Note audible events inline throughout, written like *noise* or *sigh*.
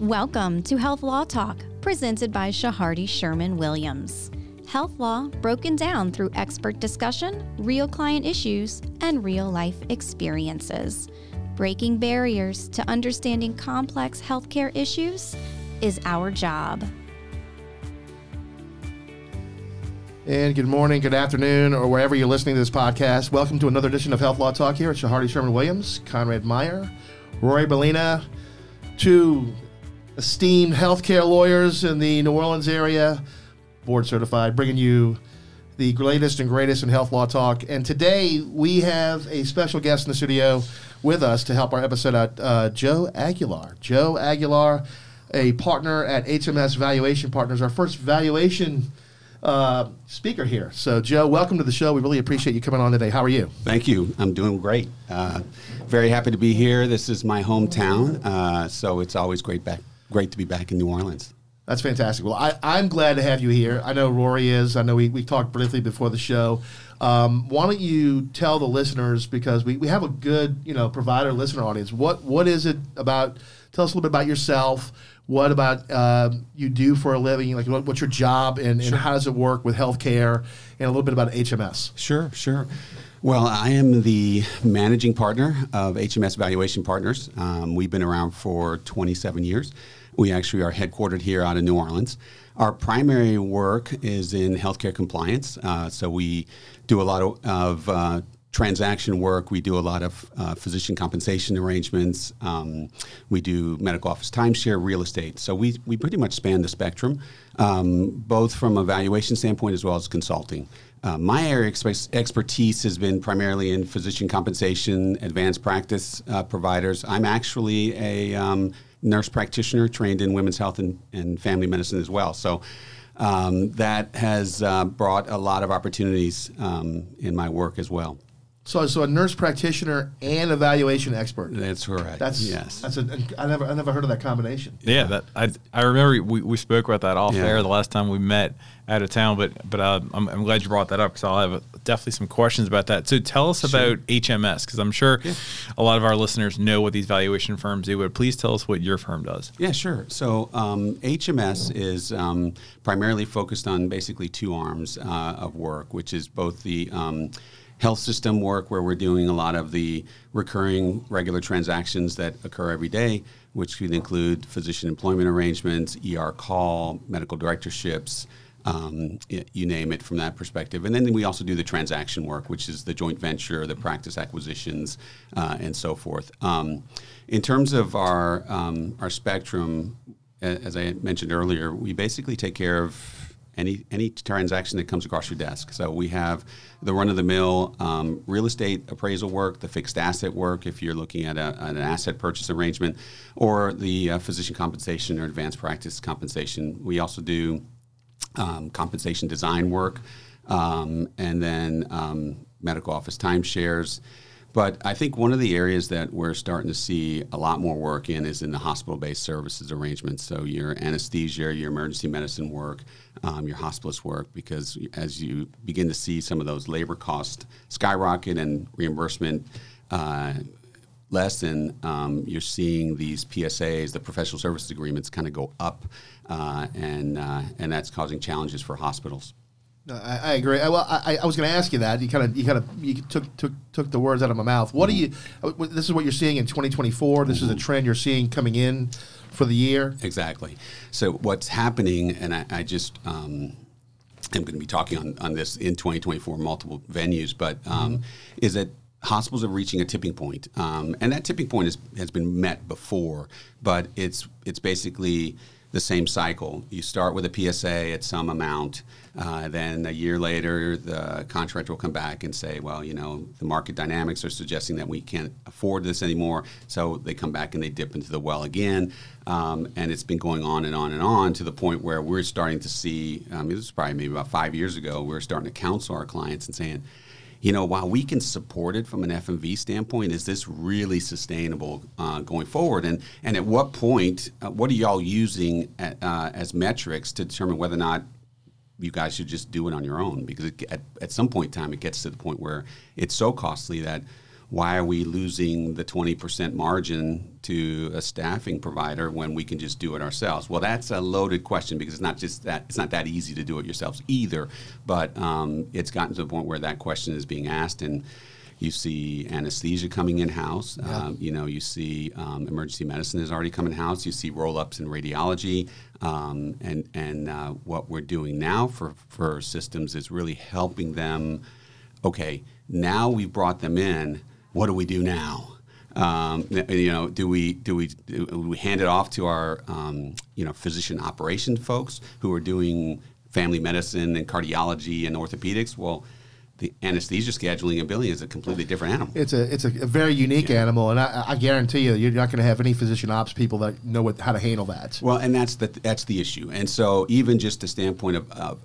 Welcome to Health Law Talk, presented by Chehardy Sherman Williams. Health law broken down through expert discussion, real client issues, and real life experiences. Breaking barriers to understanding complex healthcare issues is our job. And good morning, good afternoon, or wherever you're listening to this podcast. Welcome to another edition of Health Law Talk here at Chehardy Sherman Williams, Conrad Meyer, Rory Bellina, two esteemed healthcare lawyers in the New Orleans area, board certified, bringing you the latest and greatest in health law talk. And today we have a special guest in the studio with us to help our episode out, uh, Joe Aguilar. Joe Aguilar, a partner at HMS Valuation Partners, our first valuation uh, speaker here. So, Joe, welcome to the show. We really appreciate you coming on today. How are you? Thank you. I'm doing great. Uh, very happy to be here. This is my hometown, uh, so it's always great back great to be back in New Orleans. That's fantastic. Well, I, I'm glad to have you here. I know Rory is. I know we, we talked briefly before the show. Um, why don't you tell the listeners because we, we have a good you know provider listener audience. What what is it about? Tell us a little bit about yourself. What about uh, you do for a living? Like what, what's your job and, and how does it work with healthcare? And a little bit about HMS. Sure, sure. Well, I am the managing partner of HMS Valuation Partners. Um, we've been around for 27 years. We actually are headquartered here out of New Orleans. Our primary work is in healthcare compliance. Uh, so we do a lot of, of uh, transaction work. We do a lot of uh, physician compensation arrangements. Um, we do medical office timeshare, real estate. So we, we pretty much span the spectrum, um, both from a valuation standpoint as well as consulting. Uh, my area of expertise has been primarily in physician compensation, advanced practice uh, providers. I'm actually a um, nurse practitioner trained in women's health and, and family medicine as well. So um, that has uh, brought a lot of opportunities um, in my work as well. So, so a nurse practitioner and evaluation expert. That's correct. That's yes. That's a. I never, I never heard of that combination. Yeah, that I, I remember we, we spoke about that off yeah. air the last time we met out of town. But but uh, I'm, I'm glad you brought that up because I'll have definitely some questions about that. So tell us sure. about HMS because I'm sure yeah. a lot of our listeners know what these valuation firms do. But please tell us what your firm does. Yeah, sure. So um, HMS is um, primarily focused on basically two arms uh, of work, which is both the um, health system work where we're doing a lot of the recurring regular transactions that occur every day, which could include physician employment arrangements, ER call, medical directorships, um, you name it from that perspective. And then we also do the transaction work, which is the joint venture, the practice acquisitions, uh, and so forth. Um, in terms of our um, our spectrum, as I mentioned earlier, we basically take care of any any transaction that comes across your desk. So we have the run of the mill um, real estate appraisal work, the fixed asset work, if you're looking at a, an asset purchase arrangement, or the uh, physician compensation or advanced practice compensation. We also do um, compensation design work, um, and then um, medical office timeshares. But I think one of the areas that we're starting to see a lot more work in is in the hospital-based services arrangements. So your anesthesia, your emergency medicine work, um, your hospice work, because as you begin to see some of those labor costs skyrocket and reimbursement uh, lessen, um, you're seeing these PSAs, the professional services agreements, kind of go up, uh, and uh, and that's causing challenges for hospitals. I, I agree. I, well, I, I was going to ask you that. You kind of, you kind of, you took took took the words out of my mouth. What mm-hmm. do you? This is what you're seeing in 2024. This mm-hmm. is a trend you're seeing coming in for the year. Exactly. So what's happening, and I, I just. Um, I'm going to be talking on, on this in 2024, multiple venues, but um, mm-hmm. is that hospitals are reaching a tipping point, um, and that tipping point is, has been met before, but it's it's basically the same cycle. You start with a PSA at some amount, uh, then a year later, the contractor will come back and say, well, you know, the market dynamics are suggesting that we can't afford this anymore. So they come back and they dip into the well again. Um, and it's been going on and on and on to the point where we're starting to see, um, this was probably maybe about five years ago, we are starting to counsel our clients and saying, you know, while we can support it from an FMV standpoint, is this really sustainable uh, going forward? And and at what point, uh, what are y'all using at, uh, as metrics to determine whether or not you guys should just do it on your own? Because it, at, at some point in time, it gets to the point where it's so costly that why are we losing the 20% margin to a staffing provider when we can just do it ourselves? Well, that's a loaded question because it's not just that it's not that easy to do it yourselves either. But um, it's gotten to the point where that question is being asked, and you see anesthesia coming in house. Yeah. Um, you know, you see um, emergency medicine has already come in house. You see roll ups in radiology, um, and and uh, what we're doing now for for systems is really helping them. Okay, now we've brought them in what do we do now? Um, you know, do we do we do we hand it off to our um, you know physician operation folks who are doing family medicine and cardiology and orthopedics? Well, the anesthesia scheduling and billing is a completely different animal. It's a it's a, very unique yeah. animal, and I, I, guarantee you, you're not going to have any physician ops people that know what, how to handle that. Well, and that's the that's the issue. And so, even just the standpoint of, of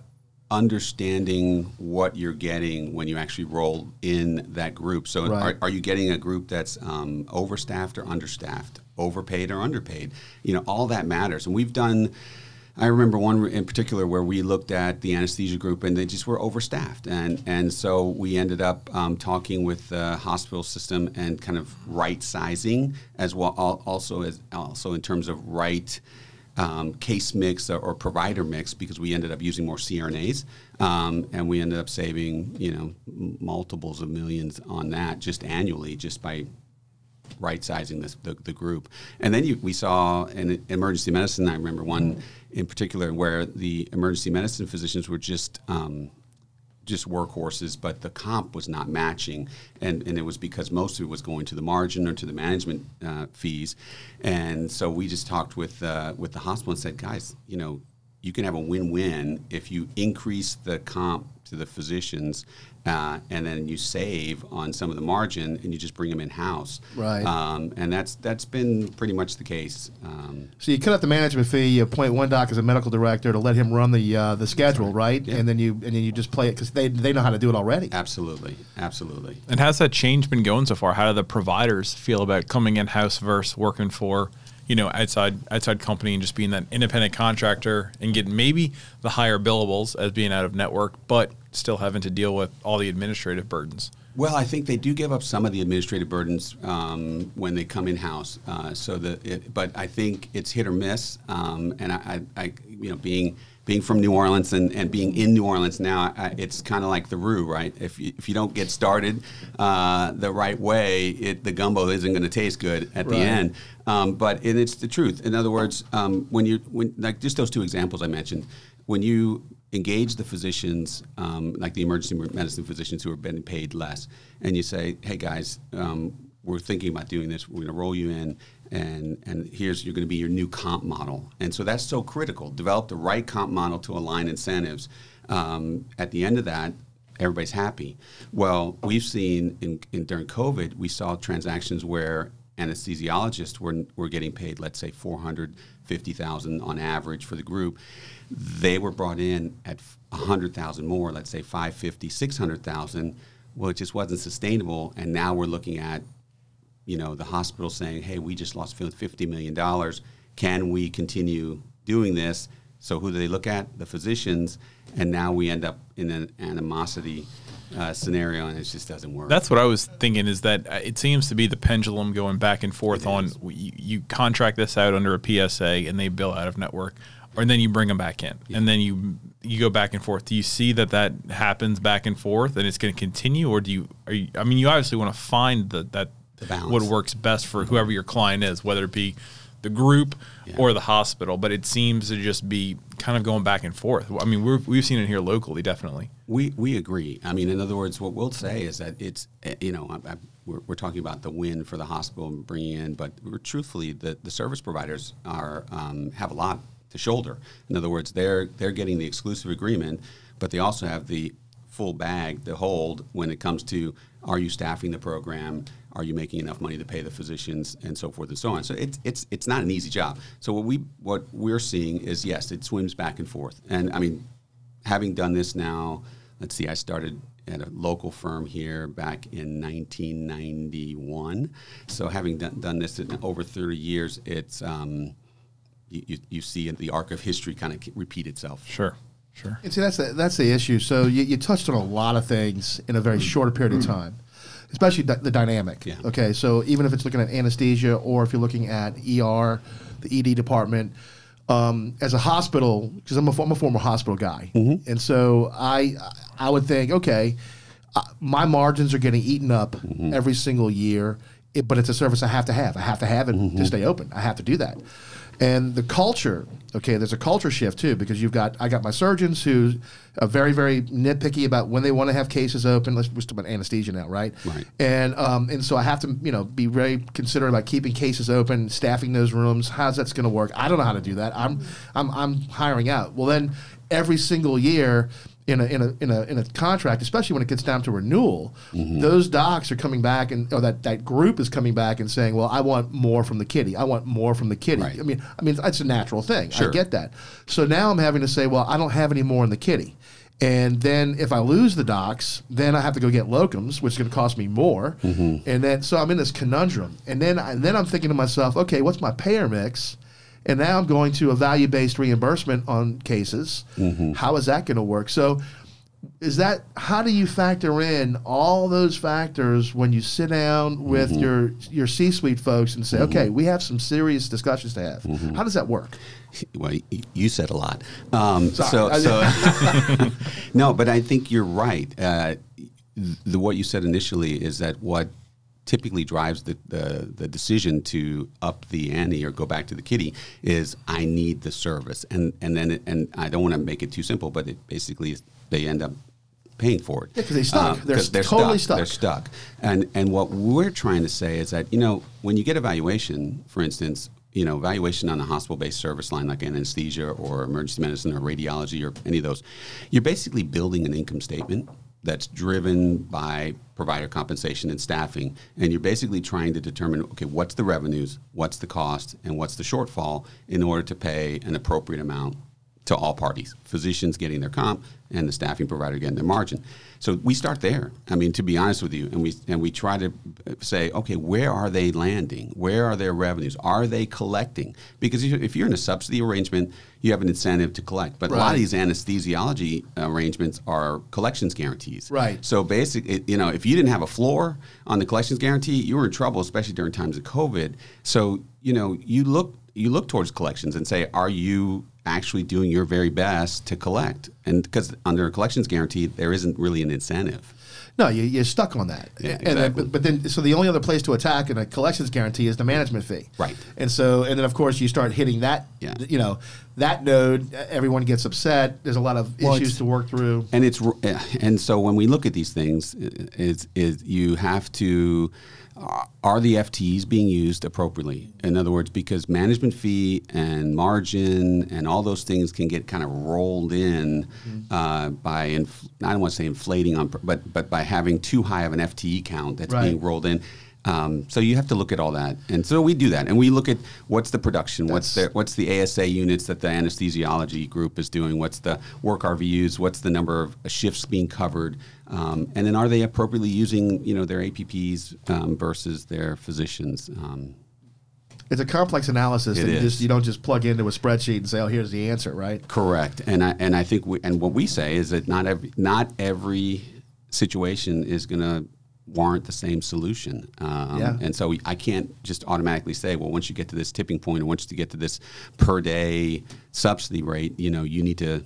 understanding what you're getting when you actually roll in that group. So, right. are, are, you getting a group that's um, overstaffed or understaffed, overpaid or underpaid? You know, all that matters. And we've done. I remember one in particular where we looked at the anesthesia group and they just were overstaffed, and and so we ended up um, talking with the hospital system and kind of right sizing as well, also as also in terms of right um, case mix or, or, provider mix because we ended up using more CRNAs, um, and we ended up saving you know multiples of millions on that just annually just by right sizing this, the, the group. And then you, we saw in emergency medicine. I remember one in particular where the emergency medicine physicians were just um, just workhorses, but the comp was not matching, and, and it was because most of it was going to the margin or to the management uh, fees, and so we just talked with uh, with the hospital and said, guys, you know, you can have a win-win if you increase the comp to the physicians uh, and then you save on some of the margin and you just bring them in house. Right. Um, and that's that's been pretty much the case. Um, so you cut out the management fee. You appoint one doc as a medical director to let him run the uh, the schedule, right? right? Yeah. And then you and then you just play it because they they know how to do it already. Absolutely, absolutely. And how's that change been going so far? How do the providers feel about coming in house versus working for? You know outside outside company and just being that independent contractor and getting maybe the higher billables as being out of network, but still having to deal with all the administrative burdens? Well, I think they do give up some of the administrative burdens um, when they come in house. Uh, so that, it, but I think it's hit or miss. Um, and I, I, I, you know, being being from New Orleans and, and being in New Orleans now, I, it's kind of like the roux, right? If you, if you don't get started uh, the right way, it, the gumbo isn't going to taste good at right. the end. Um, but and it's the truth. In other words, um, when you when like just those two examples I mentioned, when you engage the physicians, um, like the emergency medicine physicians who are being paid less, and you say, "Hey guys, um, we're thinking about doing this. We're going to roll you in, and and here's you're going to be your new comp model." And so that's so critical. Develop the right comp model to align incentives. Um, at the end of that, everybody's happy. Well, we've seen in, in, during COVID, we saw transactions where anesthesiologists were, were getting paid, let's say, 450,000 on average for the group. They were brought in at 100,000 more, let's say 550, 600,000. Well, it just wasn't sustainable. And now we're looking at, you know, the hospital saying, hey, we just lost $50 million. Can we continue doing this? So who do they look at? The physicians. And now we end up in an animosity uh, scenario, and it just doesn't work. That's what I was thinking. Is that uh, it seems to be the pendulum going back and forth on you, you, contract this out under a PSA, and they bill out of network, or then you bring them back in, yeah. and then you you go back and forth. Do you see that that happens back and forth, and it's going to continue, or do you? Are you? I mean, you obviously want to find the, that what works best for whoever your client is, whether it be the group yeah. or the hospital, but it seems to just be kind of going back and forth. I mean, we have seen it here locally, definitely. We we agree. I mean, in other words, what we'll say is that it's you know I, I, we're, we're talking about the win for the hospital and bringing in, but truthfully, the, the service providers are um, have a lot to shoulder. In other words, they're they're getting the exclusive agreement, but they also have the full bag to hold when it comes to are you staffing the program are you making enough money to pay the physicians and so forth and so on so it's it's it's not an easy job so what we what we're seeing is yes it swims back and forth and i mean having done this now let's see i started at a local firm here back in 1991 so having done, done this in over 30 years it's um, you, you, you see the arc of history kind of repeat itself sure Sure. And see, that's the, that's the issue. So you, you touched on a lot of things in a very short period of time. Especially the, the dynamic. Yeah. Okay, so even if it's looking at anesthesia or if you're looking at ER, the ED department, um, as a hospital, because I'm a, I'm a former hospital guy, Mm-hmm. and so I I would think, okay, uh, my margins are getting eaten up Mm-hmm. every single year, it, but it's a service I have to have. I have to have it Mm-hmm. to stay open. I have to do that. And the culture, okay, there's a culture shift too because you've got I got my surgeons who are very very nitpicky about when they want to have cases open. Let's we're talking about anesthesia now, right? Right. And um, and so I have to you know be very considerate about keeping cases open, staffing those rooms. How's that's going to work? I don't know how to do that. I'm I'm I'm hiring out. Well then, every single year in a in a in a in a contract, especially when it gets down to renewal, Mm-hmm. those docs are coming back and or that that group is coming back and saying, well, I want more from the kitty. I want more from the kitty. Right. I mean, I mean it's a natural thing. I get that. So now I'm having to say, well, I don't have any more in the kitty. And then if I lose the docs, then I have to go get locums, which is going to cost me more. Mm-hmm. And then so I'm in this conundrum. And then I, then I'm thinking to myself, okay, what's my payer mix? And now I'm going to a value based reimbursement on cases. Mm-hmm. How is that going to work? So is that how do you factor in all those factors when you sit down with Mm-hmm. your your C-suite folks and say, okay, we have some serious discussions to have. Mm-hmm. How does that work? Well, you said a lot. Um, so, so *laughs* *laughs* no, but I think you're right. Uh, the what you said initially is that what typically drives the, the the decision to up the ante or go back to the kitty is I need the service, and and then it, and I don't want to make it too simple, but it basically is- they end up paying for it. Yeah, 'cause they stuck. Um, they're 'cause totally stuck. They're stuck. stuck. And and what we're trying to say is that you know when you get evaluation, for instance, you know evaluation on a hospital-based service line like anesthesia or emergency medicine or radiology or any of those, you're basically building an income statement that's driven by provider compensation and staffing, and you're basically trying to determine okay what's the revenues, what's the cost, and what's the shortfall in order to pay an appropriate amount to all parties. Physicians getting their comp and the staffing provider getting their margin. So we start there i mean to be honest with you and we and we try to say okay where are they landing? Where are their revenues? Are they collecting? Because if if you're in a subsidy arrangement you have an incentive to collect. But a lot of these anesthesiology arrangements are collections guarantees. Right. so basically you know if you didn't have a floor on the collections guarantee you were in trouble especially during times of covid. So you know you look you look towards collections and say, are you actually doing your very best to collect? And because under a collections guarantee, there isn't really an incentive. No, you, you're stuck on that. Yeah, and then, exactly. but, but then, so the only other place to attack in a collections guarantee is the management fee. Right. And so, and then of course you start hitting that, Yeah. you know, that node, everyone gets upset. There's a lot of Well, issues to work through. And it's and so when we look at these things, is is you have to uh, are the FTEs being used appropriately? In other words, because management fee and margin and all those things can get kind of rolled in uh, by inf- I don't want to say inflating on, but but by having too high of an FTE count that's Right. being rolled in. Um, so you have to look at all that, and so we do that, and we look at what's the production, what's the what's the ASA units that the anesthesiology group is doing, what's the work RVUs, what's the number of shifts being covered, um, and then are they appropriately using you know their APPs um, versus their physicians? Um, It's a complex analysis, It and you is. just you don't just plug into a spreadsheet and say, "Oh, here's the answer," right? Correct, and I and I think we, and what we say is that not every not every situation is going to warrant the same solution. Um, Yeah. And so we, I can't just automatically say, well, once you get to this tipping point, or once you get to this per day subsidy rate, you know, you need to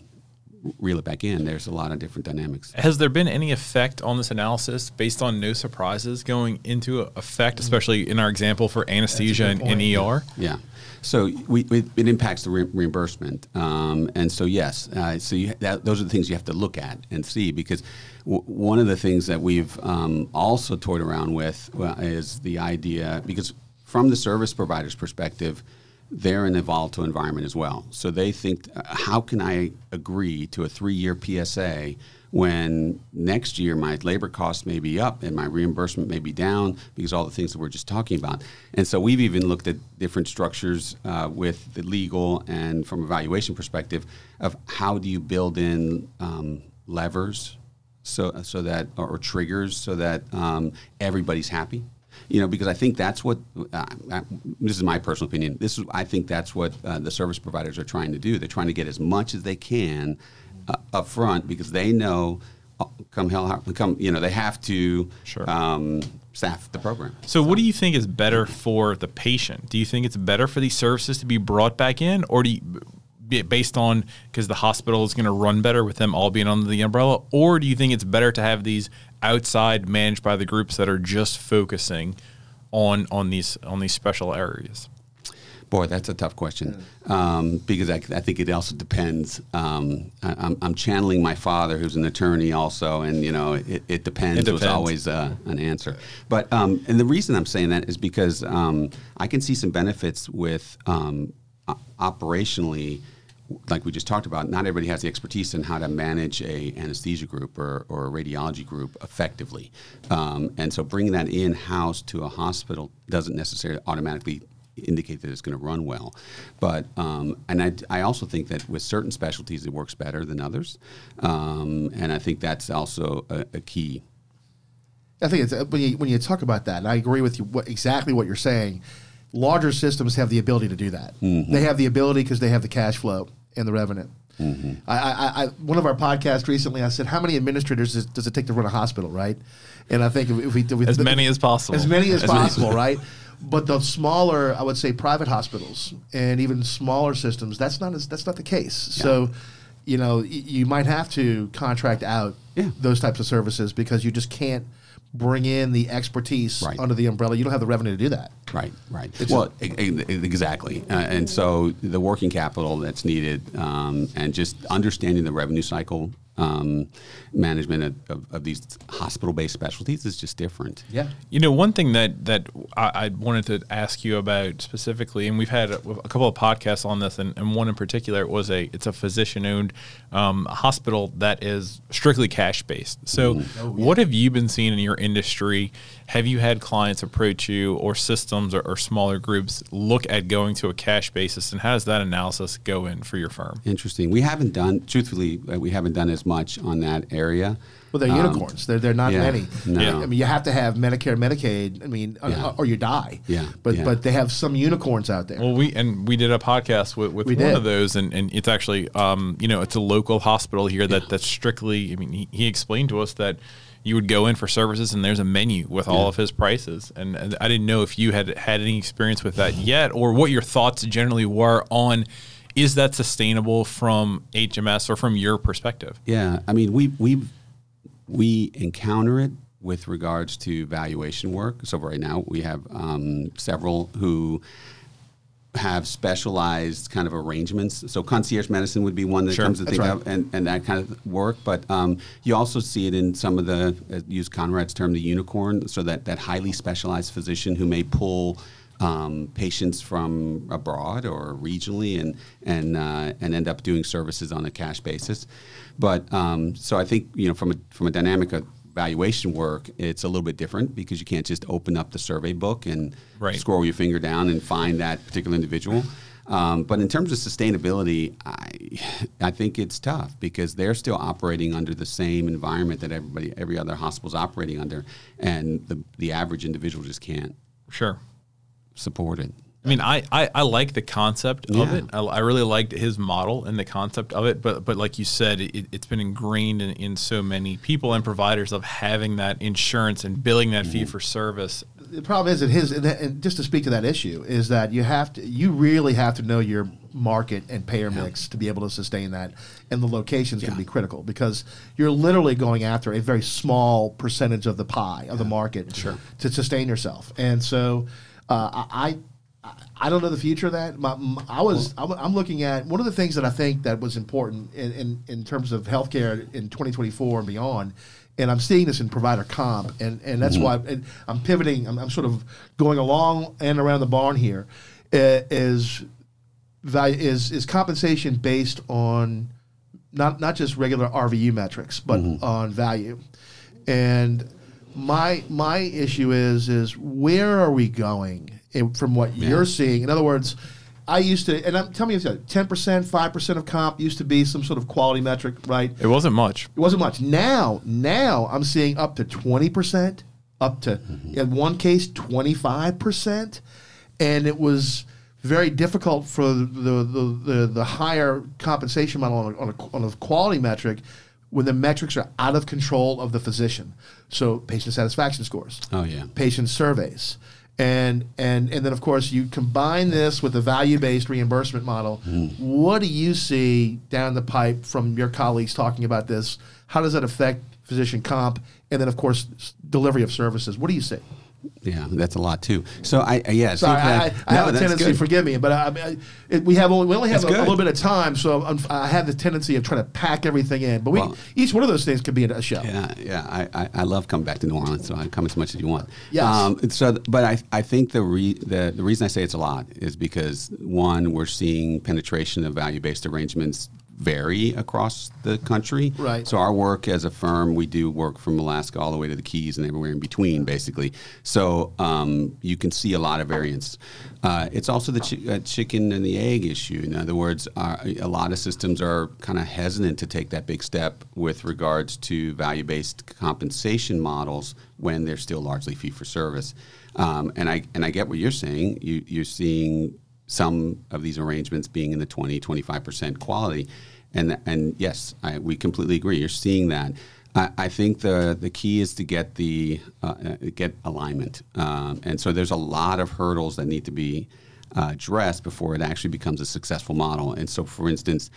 reel it back in. There's a lot of different dynamics. Has there been any effect on this analysis based on no surprises going into effect, especially in our example for anesthesia and, and point. ER? Yeah. So we, we, it impacts the re- reimbursement, um, and so yes, uh, so you, that, those are the things you have to look at and see because w- one of the things that we've um, also toyed around with uh, is the idea because from the service provider's perspective, they're in a volatile environment as well. So they think, uh, how can I agree to a three-year PSA when next year my labor costs may be up and my reimbursement may be down because all the things that we're just talking about. And so we've even looked at different structures uh, with the legal and from a valuation perspective of how do you build in um, levers so so that or, triggers so that um, everybody's happy. You know, because I think that's what uh, uh, this is my personal opinion. This is I think that's what uh, the service providers are trying to do. They're trying to get as much as they can uh, up front because they know uh, come hell come you know they have to Sure. um, staff the program. So, what do you think is better for the patient? Do you think it's better for these services to be brought back in, or do you, based on because the hospital is going to run better with them all being under the umbrella, or do you think it's better to have these outside managed by the groups that are just focusing on on these on these special areas? Boy, that's a tough question um, because I, I, think it also depends. Um, I, am I'm channeling my father, who's an attorney, also, and you know, it, it depends. It depends. was always uh, an answer. But um, and the reason I'm saying that is because um, I can see some benefits with um, operationally like we just talked about, not everybody has the expertise in how to manage a anesthesia group or, or a radiology group effectively. Um, and so bringing that in house to a hospital doesn't necessarily automatically indicate that it's going to run well. But um, and I, I also think that with certain specialties it works better than others, um, and I think that's also a, a key. I think it's when you when you talk about that, and I agree with you what, exactly what you're saying. Larger systems have the ability to do that. Mm-hmm. They have the ability because they have the cash flow and the Revenant. Mm-hmm. I, I, I, one of our podcasts recently, I said, how many administrators does, does, it take to run a hospital, right? And I think if we, if we as many as possible, as many as, as possible, right? But the smaller, I would say, private hospitals and even smaller systems, that's not as, that's not the case. Yeah. So, you know, y- you might have to contract out yeah. those types of services because you just can't bring in the expertise right. under the umbrella. You don't have the revenue to do that. Right, right. It's well, a, exactly. Uh, and so the working capital that's needed um, and just understanding the revenue cycle um, management of, of, of these hospital-based specialties is just different. Yeah. You know, one thing that that I, I wanted to ask you about specifically, and we've had a, a couple of podcasts on this, and, and, one in particular was a it's a physician-owned um, hospital that is strictly cash-based. So, mm-hmm. oh, yeah. what have you been seeing in your industry? Have you had clients approach you, or systems, or, or smaller groups look at going to a cash basis, and how does that analysis go in for your firm? Interesting. We haven't done, truthfully, uh, we haven't done as much on that area. Well, they're um, unicorns. They're they're not yeah, many. No. I mean, you have to have Medicare, Medicaid. I mean, yeah. or you die. Yeah. But yeah. but they have some unicorns out there. Well, we and we did a podcast with, with one did. of those, and, and it's actually um you know it's a local hospital here that that's strictly. I mean, he, he explained to us that you would go in for services and there's a menu with all of his prices and, and, i didn't know if you had had any experience with that yet or what your thoughts generally were on is that sustainable from HMS or from your perspective? Yeah, I mean, we we we encounter it with regards to valuation work. So right now we have um, several who have specialized kind of arrangements. So concierge medicine would be one that sure, comes to think right. of, and, and that kind of work. But um, you also see it in some of the, uh, use Conrad's term, the unicorn. So that that highly specialized physician who may pull um, patients from abroad or regionally and and uh, and end up doing services on a cash basis. But um, so I think you know from a from a dynamic of valuation work, it's a little bit different because you can't just open up the survey book and right. scroll your finger down and find that particular individual. Um, but in terms of sustainability, I I think it's tough because they're still operating under the same environment that everybody every other hospital is operating under, and the the average individual just can't. Sure support it. I mean, I, I, I like the concept yeah. of it. I, I, really liked his model and the concept of it. But but like you said, it, has been ingrained in, in so many people and providers of having that insurance and billing that mm-hmm. fee for service. The problem is that his and just to speak to that issue is that you have to you really have to know your market and payer yeah. mix to be able to sustain that, and the locations yeah. can be critical because you're literally going after a very small percentage of the pie of the market sure. to sustain yourself, and so uh, I, I don't know the future of that. My, my, I was I'm, I'm, looking at one of the things that I think that was important in, in, in terms of healthcare in 2024 and beyond. And I'm seeing this in provider comp, and, and that's mm-hmm. why I'm pivoting. I'm, I'm, sort of going along and around the barn here. Uh, is is is compensation based on not not just regular RVU metrics, but mm-hmm. on value. And my my issue is is where are we going from what yeah. you're seeing? In other words, I used to, and I'm, tell me, ten percent, five percent of comp used to be some sort of quality metric, right? It wasn't much. It wasn't much. Now, now I'm seeing up to twenty percent, up to mm-hmm. in one case twenty five percent, and it was very difficult for the the, the, the higher compensation model on a, on a, on a quality metric when the metrics are out of control of the physician. So patient satisfaction scores. Oh yeah. Patient surveys. And, and and then of course you combine this with the value-based reimbursement model. Mm-hmm. What do you see down the pipe from your colleagues talking about this? How does that affect physician comp? And then of course delivery of services. What do you see? Yeah, that's a lot too. So I, I yeah. Sorry, I, that- I have a tendency. good. Forgive me, but I, I, it, we have only we only have a, a little bit of time, so I'm, I have the tendency of trying to pack everything in. But we Well- each one of those things could be a show. Yeah, yeah. I, I, I love coming back to New Orleans, so I come as much as you want. Yeah. Um, so, but I, I think the, re, the the reason I say it's a lot is because one, we're seeing penetration of value based arrangements vary across the country. Right. So our work as a firm, we do work from Alaska all the way to the Keys and everywhere in between, basically. So um, you can see a lot of variance. Uh, it's also the chi- uh, chicken and the egg issue. In other words, uh, a lot of systems are kind of hesitant to take that big step with regards to value-based compensation models when they're still largely fee-for-service. Um, and I and I get what you're saying. You, you're seeing some of these arrangements being in the 20, 25% quality. And, and yes, I, we completely agree. You're seeing that. I, think the, the key is to get the uh, uh, get alignment, um, and so there's a lot of hurdles that need to be uh, addressed before it actually becomes a successful model. And so, for instance,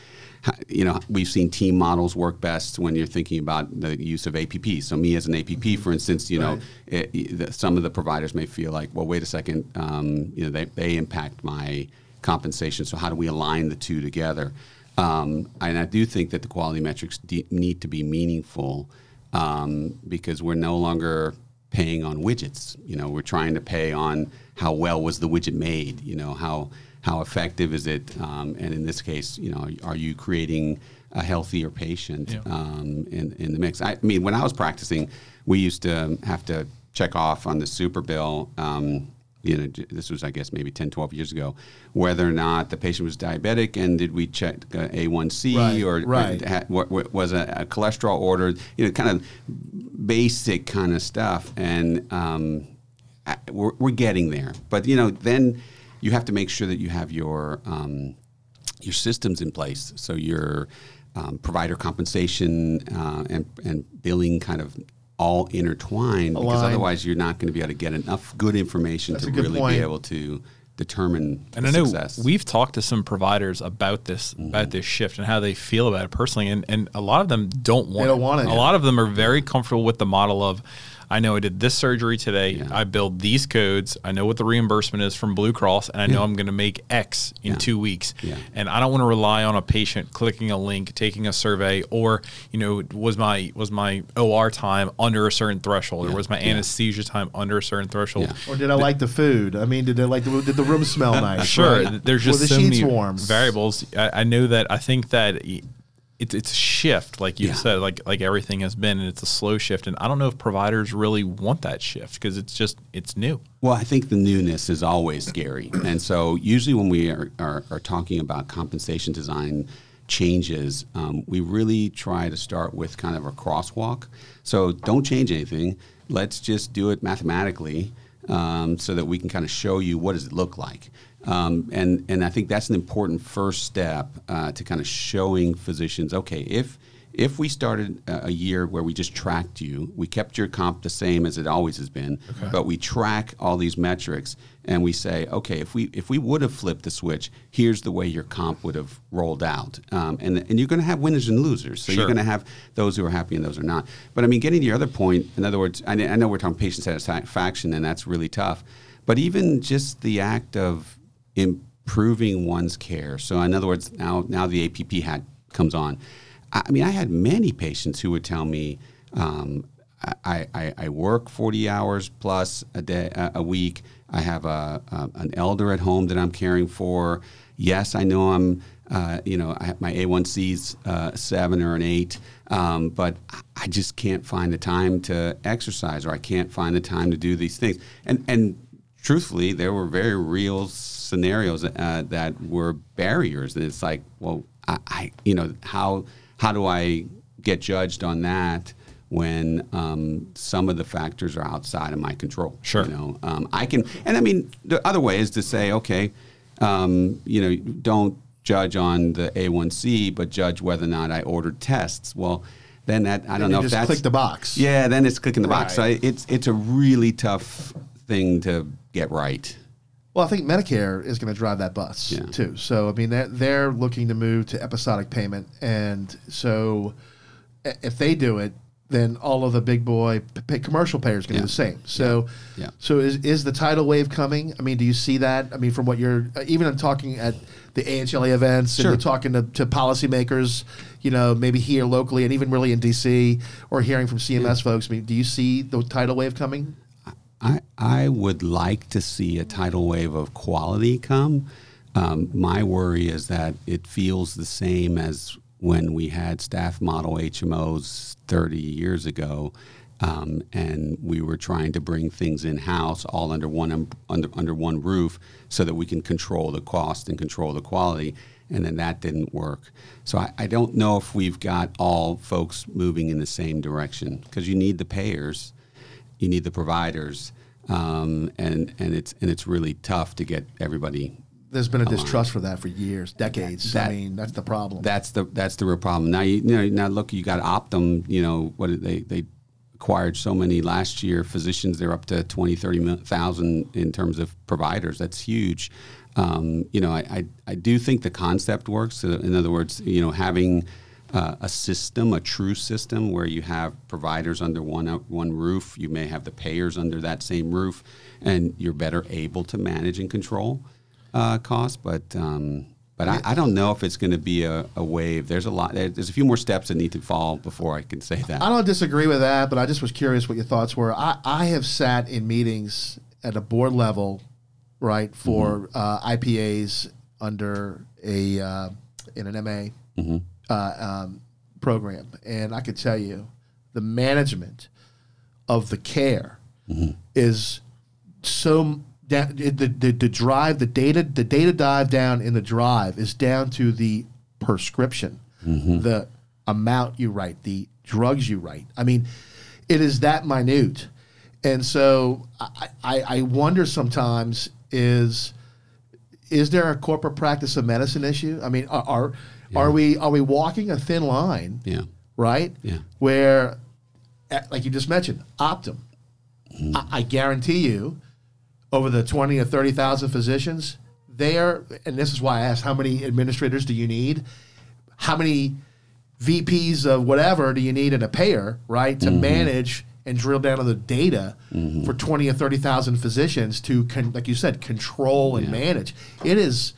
you know we've seen team models work best when you're thinking about the use of APP. So me as an APP, for instance, you know, it, it- the, some of the providers may feel like, well, wait a second, um, you know, they, they impact my compensation. So how do we align the two together? Um, and I do think that the quality metrics de- need to be meaningful um, because we're no longer paying on widgets. You know, we're trying to pay on how well was the widget made. You know, how how effective is it? Um, and in this case, you know, are you creating a healthier patient Yeah. um, in in the mix? I mean, when I was practicing, we used to have to check off on the super bill. Um, you know, this was, I guess, maybe 10, 12 years ago, whether or not the patient was diabetic and did we check uh, A1C Right, or, right. or ha- wa- wa- was a, a cholesterol ordered, you know, kind of basic kind of stuff. And um, I- we're, we're getting there. But, you know, then you have to make sure that you have your, um, your systems in place. So your um, provider compensation uh, and, and billing kind of all intertwined because otherwise you're not going to be able to get enough good information That's to good really point. be able to determine And the I know success. we've talked to some providers about this Mm-hmm. about this shift and how they feel about it personally, and, and a lot of them don't want. don't want it. A lot of them are very comfortable with the model of, I know I did this surgery today. Yeah. I build these codes. I know what the reimbursement is from Blue Cross, and I know I'm going to make X in Yeah. two weeks. Yeah. And I don't want to rely on a patient clicking a link, taking a survey, or you know, was my was my OR time under a certain threshold, or was my anesthesia time under a certain threshold? Yeah. Or did I like the food? I mean, did they like the did the room smell *laughs* nice? Sure, right? th- there's Were just the so many warm? variables. I, I know that. I think that y- it's it's a shift, like you Yeah. said, like like everything has been, and it's a slow shift. And I don't know if providers really want that shift because it's just it's new. Well, I think the newness is always scary. And so, usually, when we are, are, are talking about compensation design changes, um, we really try to start with kind of a crosswalk. So, don't change anything. Let's just do it mathematically um, so that we can kind of show you what does it look like. Um, and, and I think that's an important first step uh, to kind of showing physicians okay, if if we started a year where we just tracked you, we kept your comp the same as it always has been, but we track all these metrics and we say, okay, if we if we would have flipped the switch, here's the way your comp would have rolled out, um, and and you're going to have winners and losers. So Sure. you're going to have those who are happy and those who are not. But I mean, getting to your other point, in other words, I, I know we're talking patient satisfaction, and that's really tough. But even just the act of improving one's care. So in other words, now now the APP hat comes on. I I mean, I had many patients who would tell me, um, I, I, I work 40 hours plus a day a, week. I have a, a an elder at home that I'm caring for. Yes, I know I'm. Uh, you know, I have my A1C's uh, seven or an eight, um, but I just can't find the time to exercise, or I can't find the time to do these things. And and truthfully, there were very real scenarios uh, that were barriers. And it's like, well, I, I, you know, how how do I get judged on that when um, some of the factors are outside of my control? Sure. You know, um, I can, and I mean, the other way is to say, okay, um, you know, don't judge on the A1C, but judge whether or not I ordered tests. Well. then that I don't know if just that's click the box. Yeah, then it's clicking the box. So it's it's a really tough thing to get right. Well, I think Medicare is going to drive that bus Yeah. too. So I mean, they're, they're looking to move to episodic payment, and so if they do it, then all of the big boy p- commercial payers can Yeah. do the same. So, Yeah. so is is the tidal wave coming? I mean, do you see that? I mean, from what you're uh, even I'm talking at the AHLA events, and you're talking to, to policymakers, you know, maybe here locally, and even really in DC, or hearing from CMS folks. I mean, do you see the tidal wave coming? I, I would like to see a tidal wave of quality come. Um, my worry is that it feels the same as when we had staff model HMOs 30 years ago, um, and we were trying to bring things in house all under one under under one roof, so that we can control the cost and control the quality. And then that didn't work. So I, I don't know if we've got all folks moving in the same direction because you need the payers you need the providers, um, and and it's and it's really tough to get everybody. There's been a distrust for that for years, decades. That- I mean, that's the problem. That's the that's the real problem. Now you, you know now look, you got Optum. You know what they they acquired so many last year physicians. They're up to 20, 30,000 in terms of providers. That's huge. Um, you know, I, I I do think the concept works. In other words, you know, having uh, a system, a true system, where you have providers under one uh, one roof. You may have the payers under that same roof, and you're better able to manage and control uh, costs. But um, but I, I don't know if it's going to be a, a wave. There's a lot. There's a few more steps that need to fall before I can say that. I don't disagree with that, but I just was curious what your thoughts were. I, I have sat in meetings at a board level, right, for uh, IPAs under a uh, in an MA uh, um, program, and I could tell you, the management of the care is so da- the, the the drive the data the data dive down in the drive is down to the prescription the amount you write the drugs you write. I mean it is that minute. And so i i, I wonder sometimes is is there a corporate practice of medicine issue? I mean are are, are we are we walking a thin line yeah. right? Yeah. Where, eh, like you just mentioned, Optum. Mm-hmm. I, I guarantee you, over the twenty or thirty thousand physicians, they are, and this is why I asked, how many administrators do you need? How many VPs of whatever do you need in a payer, right, Mm-hmm. to manage and drill down on the data for twenty or thirty thousand physicians to, con, like you said, control and manage? It is.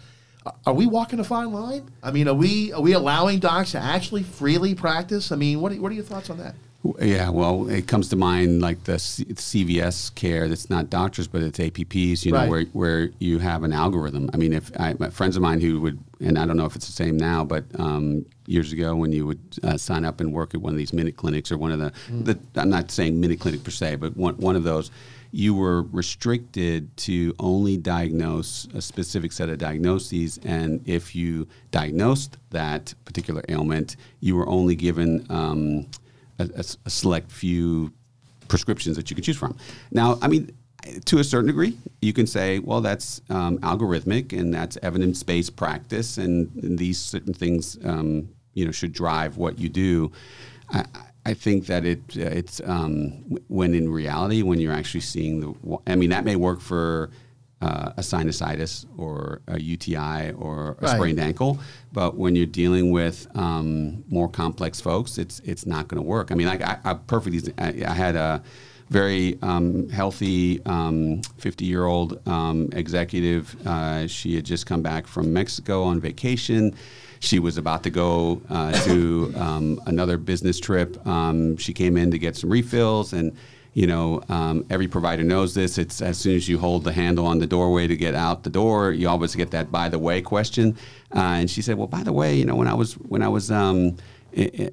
Are we walking a fine line? I mean, are we are we allowing docs to actually freely practice? I mean, what are, what are your thoughts on that? Yeah, well, it comes to mind like the C- CVS care that's not doctors, but it's APPs, you know, Right. where, where you have an algorithm. I mean, if I, my friends of mine who would, and I don't know if it's the same now, but um, years ago when you would uh, sign up and work at one of these minute clinics or one of the, the I'm not saying minute clinic per se, but one, one of those, you were restricted to only diagnose a specific set of diagnoses. And if you diagnosed that particular ailment, you were only given um, a, a select few prescriptions that you could choose from. Now, I mean, to a certain degree, you can say, well, that's um, algorithmic and that's evidence-based practice, and, and these certain things, um, you know, should drive what you do. I, I think that it it's um, when in reality, when you're actually seeing the, I mean, that may work for. Uh, a sinusitis or a UTI or a Right. sprained ankle, but when you're dealing with um, more complex folks, it's it's not going to work. I mean, like I, I perfectly, I, I had a very um, healthy 50 year old um, executive. Uh, she had just come back from Mexico on vacation. She was about to go uh, to um, another business trip. Um, she came in to get some refills and you know, um, every provider knows this. It's as soon as you hold the handle on the doorway to get out the door, you always get that "by the way" question. Uh, and she said, "Well, by the way, you know, when I was when I was um,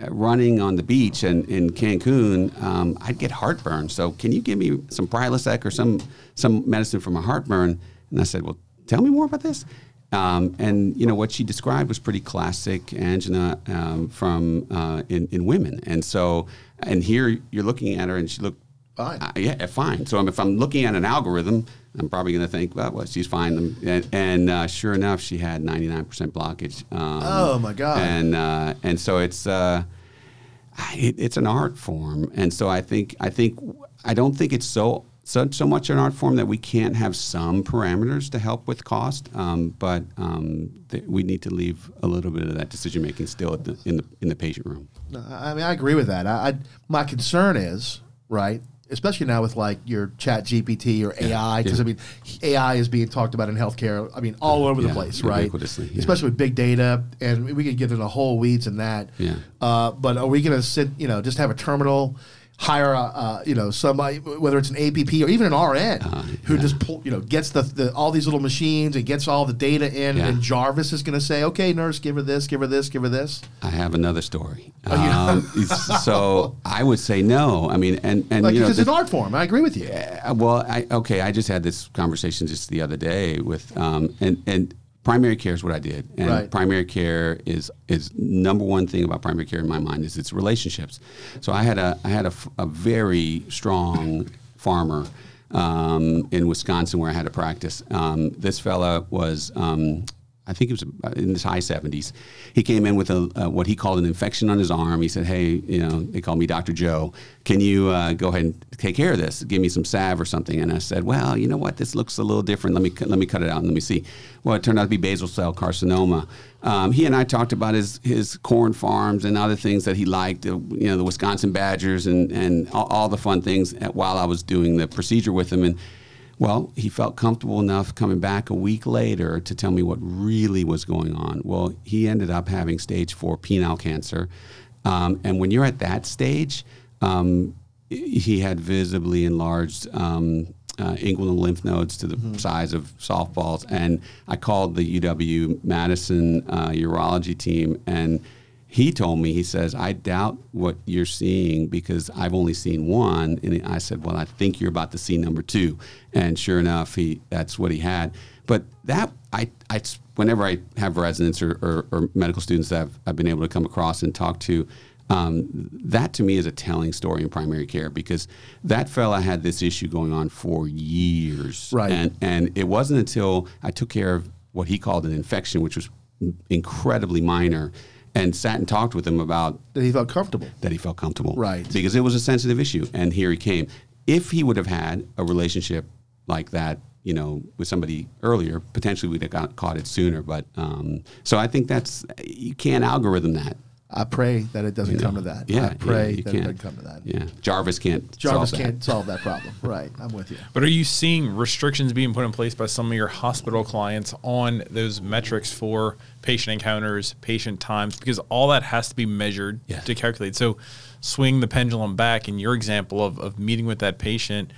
running on the beach in, in Cancun, um, I'd get heartburn. So can you give me some Prilosec or some some medicine for my heartburn?" And I said, "Well, tell me more about this." Um, and you know what she described was pretty classic angina um, from uh, in, in women. And so, and here you're looking at her, and she looked Fine. uh, yeah, fine. So if I'm looking at an algorithm, I'm probably going to think, well, well, she's fine. And, and uh, sure enough, she had 99% blockage. Um, Oh, my God. And uh, and so it's. Uh, it, it's an art form, and so I think I think I don't think it's so so, so much an art form that we can't have some parameters to help with cost, um, but um, th- we need to leave a little bit of that decision making still the, in the in the patient room. I mean, I agree with that. I, I my concern is right especially now with like your chat GPT or AI, because yeah. I mean, AI is being talked about in healthcare. I mean, all over yeah, the place, right? Especially with big data, and we could get into the whole weeds in that. Yeah. Uh, but are we going to sit, you know, just have a terminal? Hire a, uh, you know somebody whether it's an APP or even an RN uh, who yeah. just pull, you know gets the, the, all these little machines and gets all the data in yeah. and Jarvis is going to say okay nurse give her this give her this give her this. I have another story. Oh, um, so I would say no. I mean and and like, you know it's an art form. I agree with you. Well I okay I just had this conversation just the other day with um, and and primary care is what I did, and right. primary care is is number one thing about primary care in my mind is its relationships. So I had a I had a, a very strong farmer um, in Wisconsin where I had a practice. Um, this fella was um, I think he was in his high 70s. He came in with a, uh, what he called an infection on his arm. He said, "Hey, you know, they call me Dr. Joe. Can you uh, go ahead and take care of this? Give me some salve or something." And I said, "Well, you know what? This looks a little different. Let me let me cut it out and let me see." Well, it turned out to be basal cell carcinoma. Um, he and I talked about his his corn farms and other things that he liked. Uh, you know, the Wisconsin Badgers and and all, all the fun things while I was doing the procedure with him and well, he felt comfortable enough coming back a week later to tell me what really was going on. Well, he ended up having stage four penile cancer. Um, and when you're at that stage, um, he had visibly enlarged um, uh, inguinal lymph nodes to the mm-hmm. size of softballs. And I called the UW Madison uh, urology team and he told me, he says, I doubt what you're seeing because I've only seen one. And I said, Well, I think you're about to see number two. And sure enough, he that's what he had. But that, I, I whenever I have residents or, or, or medical students that I've, I've, been able to come across and talk to, um, that to me is a telling story in primary care because that fella had this issue going on for years. Right. And, and it wasn't until I took care of what he called an infection, which was incredibly minor and sat and talked with him about that he felt comfortable. That he felt comfortable, right? Because it was a sensitive issue, and here he came. If he would have had a relationship like that, you know, with somebody earlier, potentially we'd have got, caught it sooner. But um, so I think that's you can't algorithm that. I pray that it doesn't you know, come to that. Yeah, I pray yeah, that can't. it doesn't come to that. Yeah, Jarvis can't. Jarvis solve can't solve that problem. *laughs* Right, I'm with you. But are you seeing restrictions being put in place by some of your hospital clients on those metrics for patient encounters, patient times? Because all that has to be measured yeah. to calculate. So, swing the pendulum back in your example of, of meeting with that patient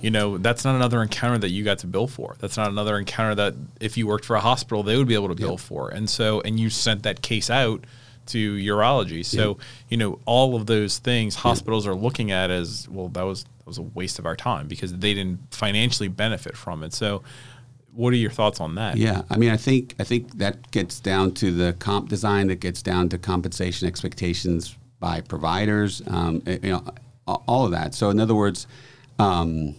you know that's not another encounter that you got to bill for that's not another encounter that if you worked for a hospital they would be able to bill yep. for and so and you sent that case out to urology. So, yeah. you know, all of those things hospitals yeah. are looking at as well, that was that was a waste of our time because they didn't financially benefit from it. So what are your thoughts on that? Yeah, I mean, I think I think that gets down to the comp design. That gets down to compensation expectations by providers. Um, eh, you know, all of that. So, in other words, um,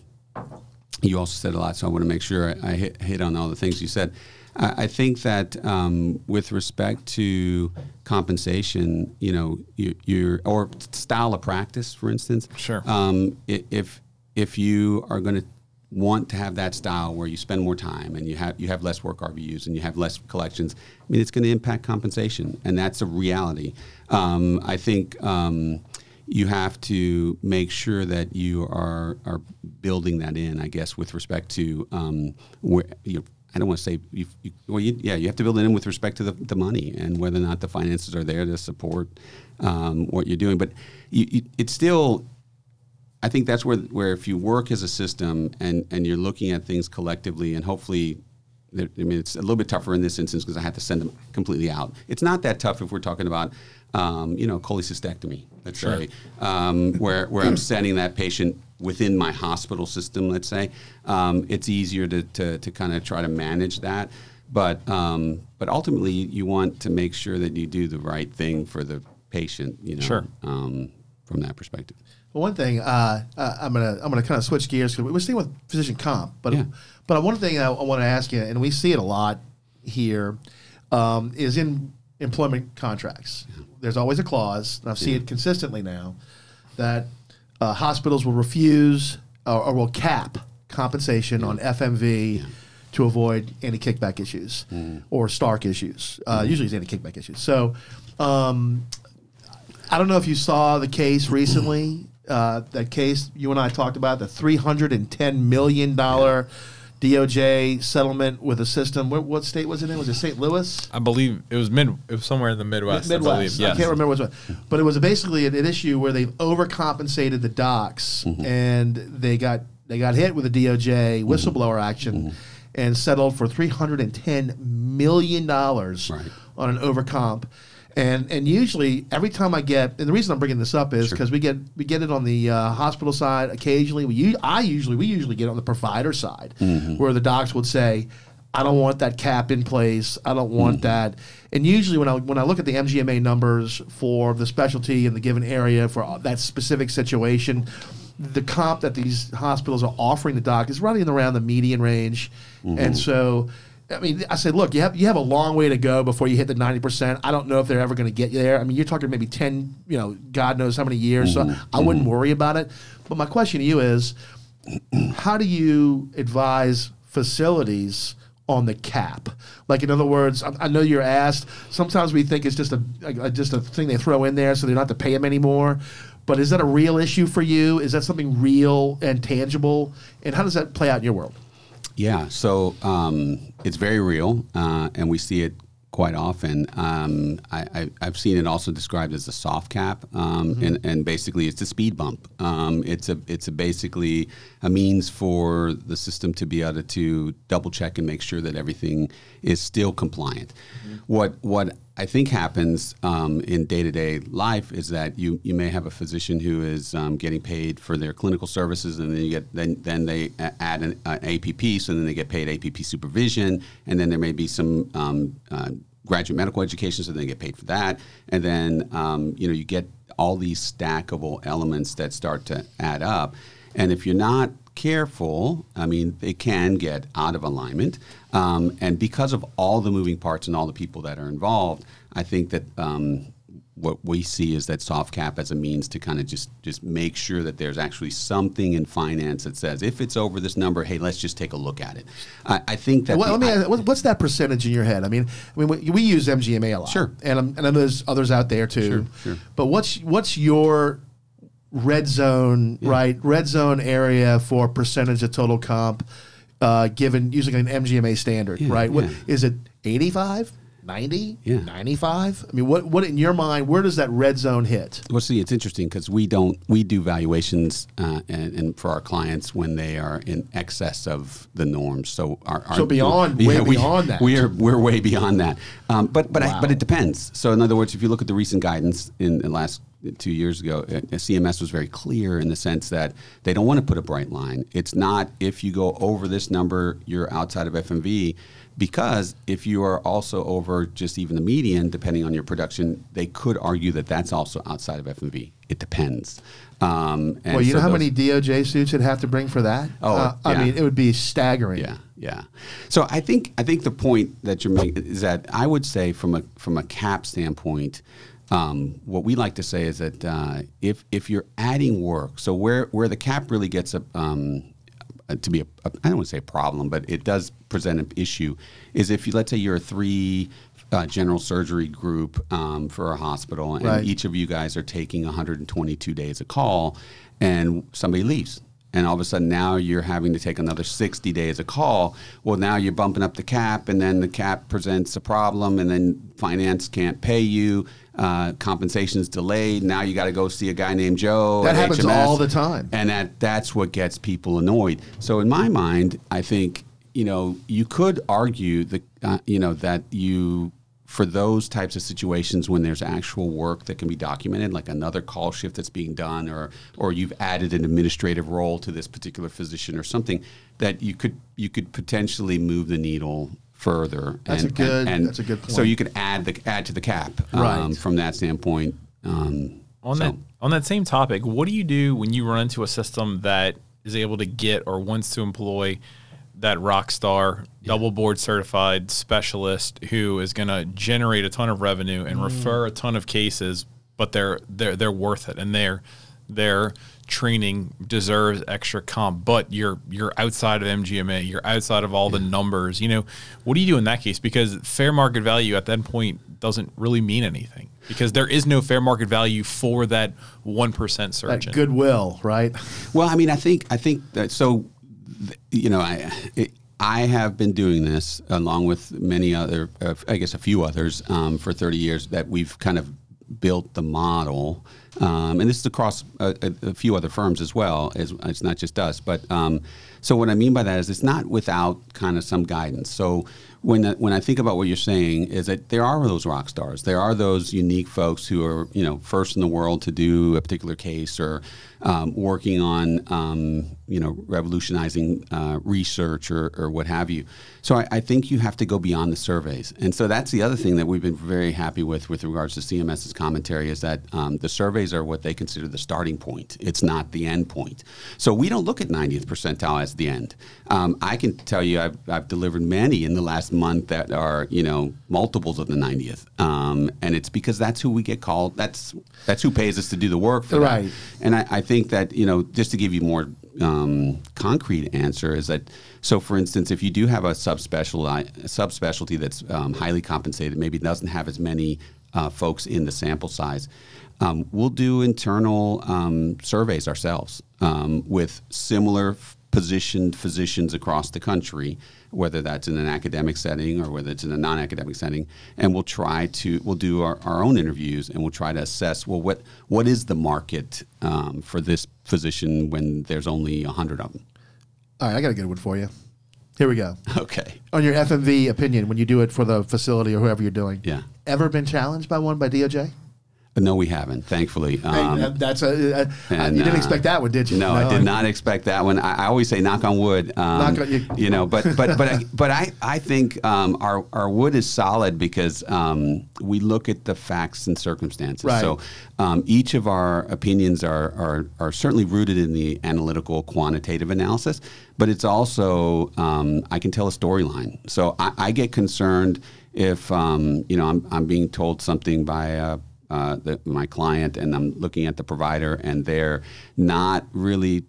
you also said a lot. So, I want to make sure I, I hit, hit on all the things you said. I, think that um, with respect to compensation, you know, you, you're or style of practice, for instance. Sure. Um, if if you are going to want to have that style where you spend more time and you have you have less work RVUs and you have less collections, I mean, it's going to impact compensation, and that's a reality. Um, I think. Um, you have to make sure that you are are building that in, I guess, with respect to um, where you know, I don't want to say you, you, well, you, yeah, you have to build it in with respect to the, the money and whether or not the finances are there to support um, what you're doing. But you, it's still, I think that's where where if you work as a system and and you're looking at things collectively and hopefully. I mean, it's a little bit tougher in this instance because I had to send them completely out. It's not that tough if we're talking about, um, you know, cholecystectomy, let's sure. say, um, where, where I'm sending that patient within my hospital system, let's say, um, it's easier to, to, to kind of try to manage that. But, um, but ultimately, you want to make sure that you do the right thing for the patient, you know, sure. um, from that perspective. Well, one thing uh, uh I'm gonna I'm gonna kind of switch gears because we're staying with physician comp, but yeah. but one thing I, I want to ask you, and we see it a lot here, um, is in employment contracts, there's always a clause, and I've seen it consistently now, that uh, hospitals will refuse or, or will cap compensation on FMV to avoid any kickback issues or Stark issues. Uh, Usually it's anti kickback issues. So um, I don't know if you saw the case recently. Uh, that case you and I talked about the three hundred and ten million dollar DOJ settlement with a system. What, what state was it in? Was it St. Louis? I believe it was mid. It was somewhere in the Midwest. I believe. Midwest. I, can't remember what it but it was basically an, an issue where they've overcompensated the docs, mm-hmm. and they got they got hit with a DOJ mm-hmm. whistleblower action, mm-hmm. and settled for three hundred and ten million dollars Right. on an overcomp. And and usually every time I get and the reason I'm bringing this up is because we get we get it on the uh, hospital side occasionally. We I usually we usually get it on the provider side mm-hmm. where the docs would say, I don't want that cap in place. I don't want mm-hmm. that. And usually when I when I look at the MGMA numbers for the specialty in the given area for that specific situation, the comp that these hospitals are offering the doc is running around the median range. And mm-hmm. so I mean, I said, look, you have you have a long way to go before you hit the ninety percent. I don't know if they're ever going to get you there. I mean, you're talking maybe ten, you know, God knows how many years. So I wouldn't mm-hmm. worry about it. But my question to you is, *clears throat* how do you advise facilities on the cap? Like, in other words, I, I know you're asked. Sometimes we think it's just a, a just a thing they throw in there so they don't have to pay them anymore. But is that a real issue for you? Is that something real and tangible? And how does that play out in your world? Yeah, so um, it's very real, uh, and we see it quite often. Um, I, I, I've seen it also described as a soft cap, um, and, and basically it's a speed bump. Um, it's a it's a basically a means for the system to be able to double check and make sure that everything is still compliant. What what I think happens um, in day to day life is that you, you may have a physician who is um, getting paid for their clinical services, and then you get then then they add an, an APP, so then they get paid APP supervision, and then there may be some um, uh, graduate medical education, so they get paid for that, and then um, you know you get all these stackable elements that start to add up, and if you're not careful, I mean, they can get out of alignment. Um, and because of all the moving parts and all the people that are involved, I think that um, what we see is that soft cap as a means to kind of just just make sure that there's actually something in finance that says if it's over this number, hey, let's just take a look at it. I, I think that. Well, the- let me. I- what's that percentage in your head? I mean, I mean, we, we use MGMA a lot, Sure. and and I know there's others out there too. Sure, sure. But what's what's your red zone, right? Red zone area for percentage of total comp, uh, given using an MGMA standard, Yeah, right? What yeah. is it? 85, 90, Yeah. 95? I mean, what what in your mind? Where does that red zone hit? Well, see, it's interesting because we don't we do valuations uh, and, and for our clients when they are in excess of the norms. So our, our So beyond- way we, beyond that. we are we're way beyond that. Um, but but I, but it depends. So in other words, if you look at the recent guidance in the last two years ago, uh, CMS was very clear in the sense that they don't want to put a bright line. It's not if you go over this number, you're outside of FMV. Because if you are also over just even the median, depending on your production, they could argue that that's also outside of FMV. It depends. Um, and Well, you so know how those- many DOJ suits it'd have to bring for that? Oh, Uh, I mean, it would be staggering. Yeah, yeah. So I think I think the point that you're making is that I would say from a from a cap standpoint, um, what we like to say is that uh, if if you're adding work, so where where the cap really gets a um, uh, to be a, a I don't want to say a problem, but it does present an issue. Is if you let's say you're a three uh, general surgery group um, for a hospital, and Right. each of you guys are taking 122 days a call, and somebody leaves. And all of a sudden, now you're having to take another 60 days a call. Well, now you're bumping up the cap, and then the cap presents a problem, and then finance can't pay you. Uh, compensation's delayed. Now you got to go see a guy named Joe. That at happens HMS. all the time. And that that's what gets people annoyed. So in my mind, I think you know you could argue that uh, you know that you for those types of situations when there's actual work that can be documented, like another call shift that's being done, or or you've added an administrative role to this particular physician or something, that you could you could potentially move the needle further. That's a good- that's a good point. So you could add the add to the cap um, Right. from that standpoint. Um, On so- that on that same topic, what do you do when you run into a system that is able to get or wants to employ that rock star, double board certified specialist who is going to generate a ton of revenue and refer a ton of cases, but they're they're they're worth it and they're their training deserves extra comp, but you're you're outside of MGMA, you're outside of all the numbers. You know, what do you do in that case? Because fair market value at that point doesn't really mean anything because there is no fair market value for that one percent That surgeon. goodwill, right? Well, I mean, I think I think that so, you know, I it, I have been doing this along with many other, uh, I guess, a few others um, for 30 years. That we've kind of built the model, um, and this is across a, a, a few other firms as well. It's, it's not just us, but um, so what I mean by that is it's not without kind of some guidance. So when when I think about what you're saying is that there are those rock stars. There are those unique folks who are you know first in the world to do a particular case or um, working on um, you know revolutionizing uh, research or, or what have you. So I, I think you have to go beyond the surveys, and so that's the other thing that we've been very happy with with regards to CMS's commentary is that um, the surveys are what they consider the starting point. It's not the end point. So we don't look at 90th percentile as the end. Um, I can tell you I've, I've delivered many in the last month that are you know multiples of the 90th, um, and it's because that's who we get called. That's that's who pays us to do the work for that. Right. And I, I think that you know just to give you more um, concrete answer is that so for instance if you do have a subspecialty subspecialty that's um, highly compensated maybe doesn't have as many uh, folks in the sample size um, we'll do internal um, surveys ourselves um, with similar positioned physicians across the country whether that's in an academic setting or whether it's in a non-academic setting and we'll try to we'll do our, our own interviews and we'll try to assess well what what is the market um, for this physician when there's only 100 of them All right, I got a good one for you. Here we go. *laughs* okay On your FMV opinion, when you do it for the facility or whoever you're doing, yeah ever been challenged by one by DOJ? No we haven't thankfully um, that- that's a. a and, you didn't uh, expect that one, did you? No, I did not expect that one. I, I always say knock on wood. Um, Knock on- you- you, know, but but but I, *laughs* but I I think um, our our wood is solid because um, we look at the facts and circumstances. Right. So um, each of our opinions are, are are certainly rooted in the analytical quantitative analysis, but it's also um, I can tell a storyline. So I, I get concerned if um, you know I'm I'm being told something by a uh, the, my client and I'm looking at the provider and they're not really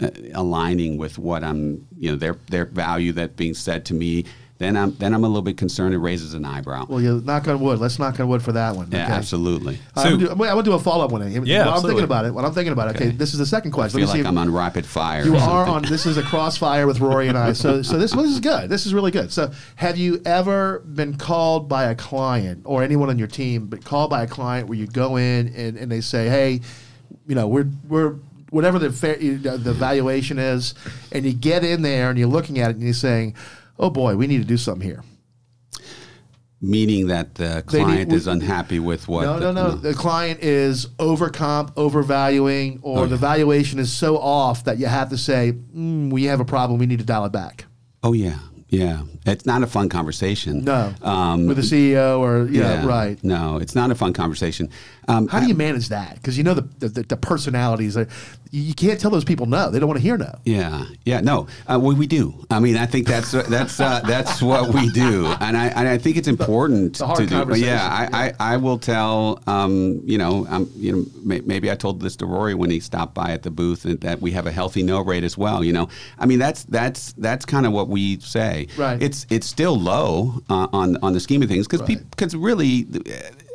uh, aligning with what I'm, you know, their their value that being said to me, then I'm then I'm a little bit concerned. It raises an eyebrow. Well, you knock on wood. Let's knock on wood for that one. yeah, okay? absolutely. I'm gonna do, I'm gonna do a follow up one. Yeah, While I'm thinking about it. I'm thinking about it. Okay, Okay. this is the second I question. feel Let me like I'm on rapid fire. You are on. This is a crossfire with Rory and I. So, so this, this is good. This is really good. So, have you ever been called by a client or anyone on your team, but called by a client where you go in and, and they say, "Hey, you know, we're we're whatever the fair, the valuation is," and you get in there and you're looking at it and you're saying, "Oh boy, we need to do something here." Meaning that the need- client we- is unhappy with what. no, the, no, no. The client is overcomp, overvaluing, or Oh, the yeah. valuation is so off that you have to say, mm, "We have a problem. We need to dial it back." Oh yeah, yeah. It's not a fun conversation. No, Um, with the CEO or yeah, right. No, it's not a fun conversation. Um, How do you manage that? Because you know the, the the personalities. Are, you can't tell those people no. They don't want to hear no. Yeah, yeah, no, uh, we, we do. I mean, I think that's that's uh, that's what we do, and I and I think it's important the hard to do. But conversation, yeah, I, I, I will tell. Um, you know, um, you know, may, maybe I told this to Rory when he stopped by at the booth and that we have a healthy no rate as well. You know, I mean, that's that's that's kind of what we say. Right. It's it's still low uh, on on the scheme of things because Right. because really.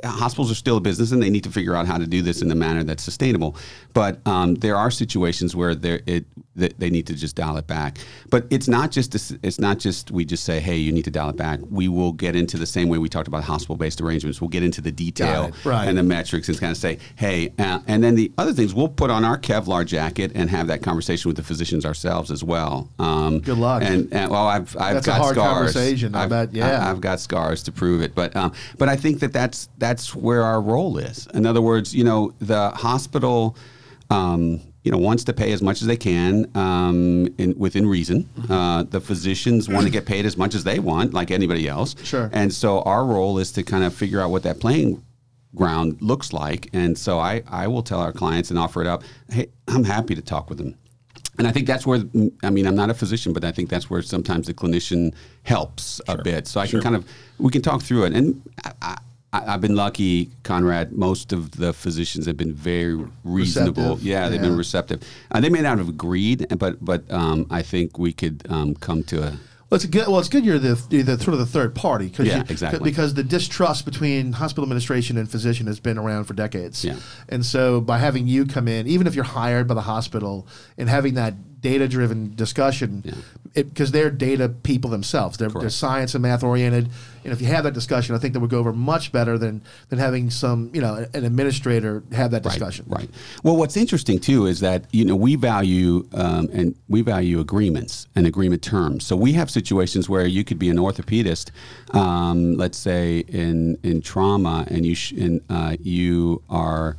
Uh, Hospitals are still a business, and they need to figure out how to do this in a manner that's sustainable. But um, there are situations where there it that they need to just dial it back. But it's not just it's not just we just say, hey, you need to dial it back. We will get into the same way we talked about hospital-based arrangements. We'll get into the detail Right. and the metrics and kind of say, hey, uh, and then the other things we'll put on our Kevlar jacket and have that conversation with the physicians ourselves as well. Um, Good luck. And, and well, I've I've That's a got hard scars. conversation, I I've- bet, yeah. I- I've got scars to prove it. But um, but I think that that's that's where our role is. In other words, you know, the hospital. Um, you know, wants to pay as much as they can um, in, within reason. Mm-hmm. Uh, the physicians want to get paid as much as they want, like anybody else. Sure. And so our role is to kind of figure out what that playing ground looks like. And so I, I will tell our clients and offer it up. Hey, I'm happy to talk with them. and I think that's where I mean I'm not a physician, but I think that's where sometimes the clinician helps a bit. So I Sure. can kind of we can talk through it. And I, I, I've been lucky, Conrad. Most of the physicians have been very reasonable. Receptive. Yeah, they've Yeah. been receptive. Uh, they may not have agreed, but but um, I think we could um, come to a Well, it's good. Well, it's good you're the, you're the sort of the third party because Yeah, exactly. because the distrust between hospital administration and physician has been around for decades. Yeah. And so by having you come in, even if you're hired by the hospital, and having that data driven discussion, because they're data people themselves, they're, they're science and math oriented, and if you have that discussion, I think that would go over much better than than having some you know an administrator have that discussion. Right. right. Well, what's interesting too is that you know we value um, and we value agreements and agreement terms. So we have situations where you could be an orthopedist, um, let's say in in trauma, and you sh- and uh, you are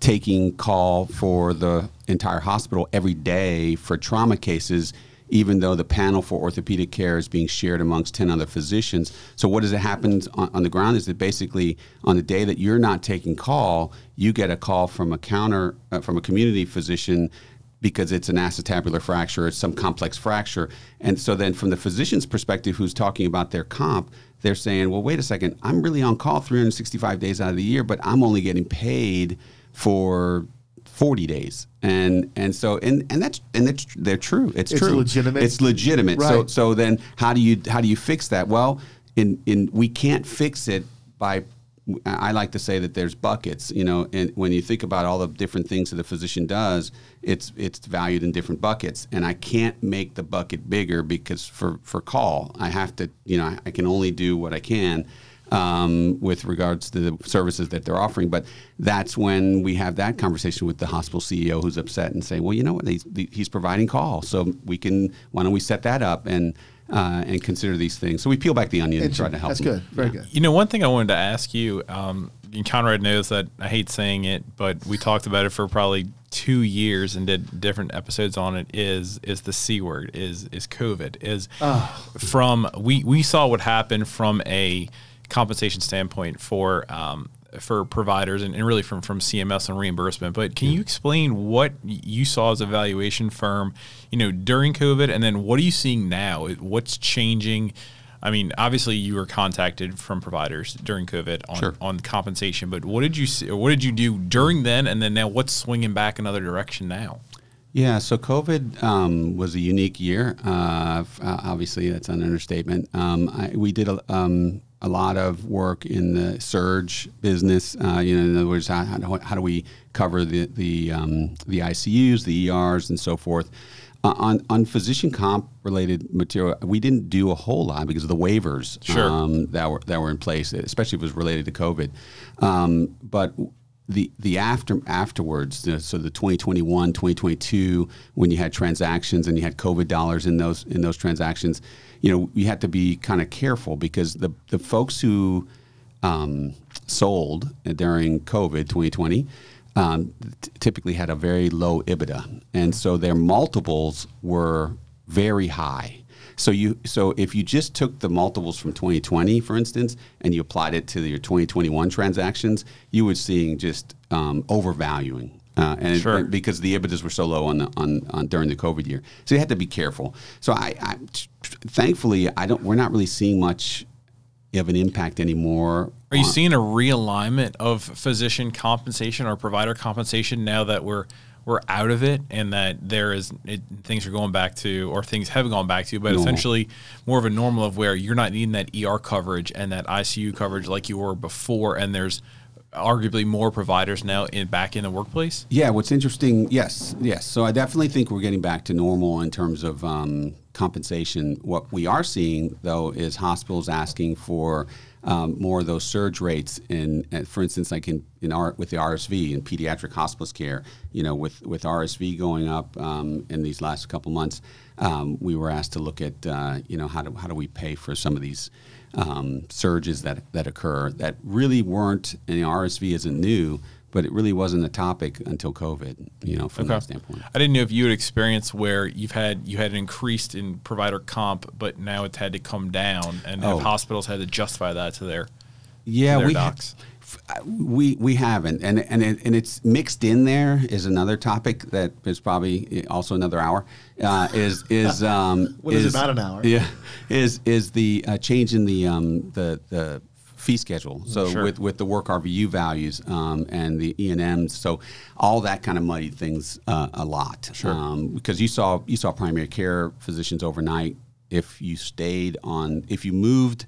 taking call for the entire hospital every day for trauma cases even though the panel for orthopedic care is being shared amongst 10 other physicians. So, what does it happen on, on the ground is that basically on the day that you're not taking call, you get a call from a counter, uh, from a community physician because it's an acetabular fracture, it's some complex fracture. And so, then from the physician's perspective who's talking about their comp, they're saying, well, wait a second, I'm really on call 365 days out of the year, but I'm only getting paid for 40 days. And and so and and that's and that's they're true. It's, true. It's true. legitimate. it's legitimate. So so then how do you how do you fix that? Well in in we can't fix it by I like to say that there's buckets, you know, and when you think about all the different things that a physician does, it's it's valued in different buckets, and I can't make the bucket bigger because for for call, I have to, you know, I, I can only do what I can, um, with regards to the services that they're offering. But that's when we have that conversation with the hospital CEO who's upset and saying, well, you know what, he's, he's providing call, so we can why don't we set that up and uh, and consider these things. So we peel back the onion and try to help. That's them. good. Very good. You know, one thing I wanted to ask you, um, and Conrad knows that I hate saying it, but we talked about it for probably two years and did different episodes on it. Is is the c word? Is is COVID? Is from we we saw what happened from a compensation standpoint for um, for providers and, and really from from CMS and reimbursement. But can you explain what you saw as a valuation firm, you know, during COVID, and then what are you seeing now? What's changing? I mean, obviously you were contacted from providers during COVID on, Sure. on compensation, but what did you see, what did you do during then, and then now what's swinging back another direction now? Yeah, so COVID um, was a unique year. Uh, uh, obviously, that's an understatement. Um, I, we did a, um, a lot of work in the surge business. Uh, you know, in other words, how, how, do- how do we cover the the um, the ICUs, the ERs, and so forth? Uh, on on physician comp related material, we didn't do a whole lot because of the waivers Sure. um, that were that were in place, especially if it was related to COVID. Um, but the the after afterwards, so the 2021, 2022, when you had transactions and you had COVID dollars in those in those transactions, you know, you had to be kind of careful because the the folks who um, sold during COVID 2020 um, t- typically had a very low EBITDA, and so their multiples were very high. So you so if you just took the multiples from 2020, for instance, and you applied it to your 2021 transactions, you would seeing just um, overvaluing. Uh, and Sure. and because the EBITDAs were so low on the on, on during the COVID year, so you had to be careful. So I, I thankfully I don't we're not really seeing much of an impact anymore. Are you on- seeing a realignment of physician compensation or provider compensation now that we're we're out of it and that there is it, things are going back to or things have gone back to, but Normal. essentially more of a normal of where you're not needing that ER coverage and that ICU coverage like you were before, and there's arguably more providers now in back in the workplace. Yeah, what's interesting, yes, yes. So I definitely think we're getting back to normal in terms of um, compensation. What we are seeing, though, is hospitals asking for um, more of those surge rates. In, uh, for instance, like in, in our, with the RSV in pediatric hospice care, you know, with, with RSV going up um, in these last couple months, um, we were asked to look at, uh, you know, how do, how do we pay for some of these um, surges that, that occur that really weren't, and the RSV isn't new, but it really wasn't a topic until COVID, you know, from that standpoint. I didn't know if you had experienced where you've had you had an increased in provider comp, but now it's had to come down, and have Oh. hospitals had to justify that to their Yeah, their we docs. We we haven't, and and it, and it's mixed in. There is another topic that is probably also another hour. Uh, is is *laughs* um, what is, is it? Not an hour. Yeah, is is the uh, change in the um, the the fee schedule. So sure. with, with the work RVU values um, and the E and M's, so all that kind of muddied things uh, a lot. Sure. Um, because you saw you saw primary care physicians overnight. If you stayed on, if you moved,